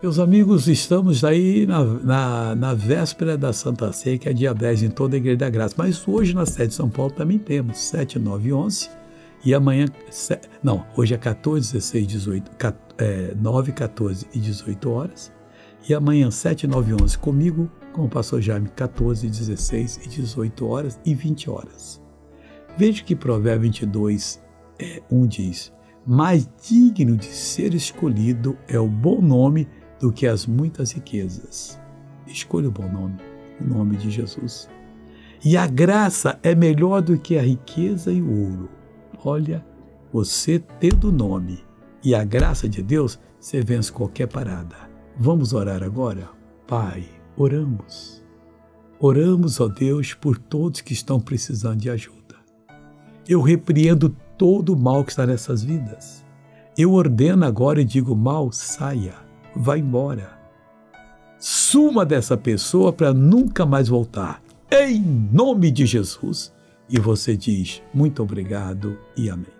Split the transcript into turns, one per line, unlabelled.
Meus amigos, estamos aí na, na, na, véspera da Santa Ceia, que é dia 10 em toda a Igreja da Graça. Mas hoje na sede de São Paulo também temos 7, 9 e 11. E amanhã, não, hoje é 14, 16, 18, é, 9, 14 e 18 horas. E amanhã, 7, 9 e 11, comigo, com o pastor Jaime, 14, 16 e 18 horas e 20 horas. Veja que Provérbio 22, é, 1 diz: Mais digno de ser escolhido é o bom nome do que as muitas riquezas. Escolha o bom nome, o nome de Jesus. E a graça é melhor do que a riqueza e o ouro. Olha, você tendo o nome e a graça de Deus, você vence qualquer parada. Vamos orar agora? Pai, oramos. Oramos, ó Deus, por todos que estão precisando de ajuda. Eu repreendo todo o mal que está nessas vidas. Eu ordeno agora e digo: mal, saia vai embora. Suma dessa pessoa para nunca mais voltar. Em nome de Jesus. E você diz muito obrigado e amém.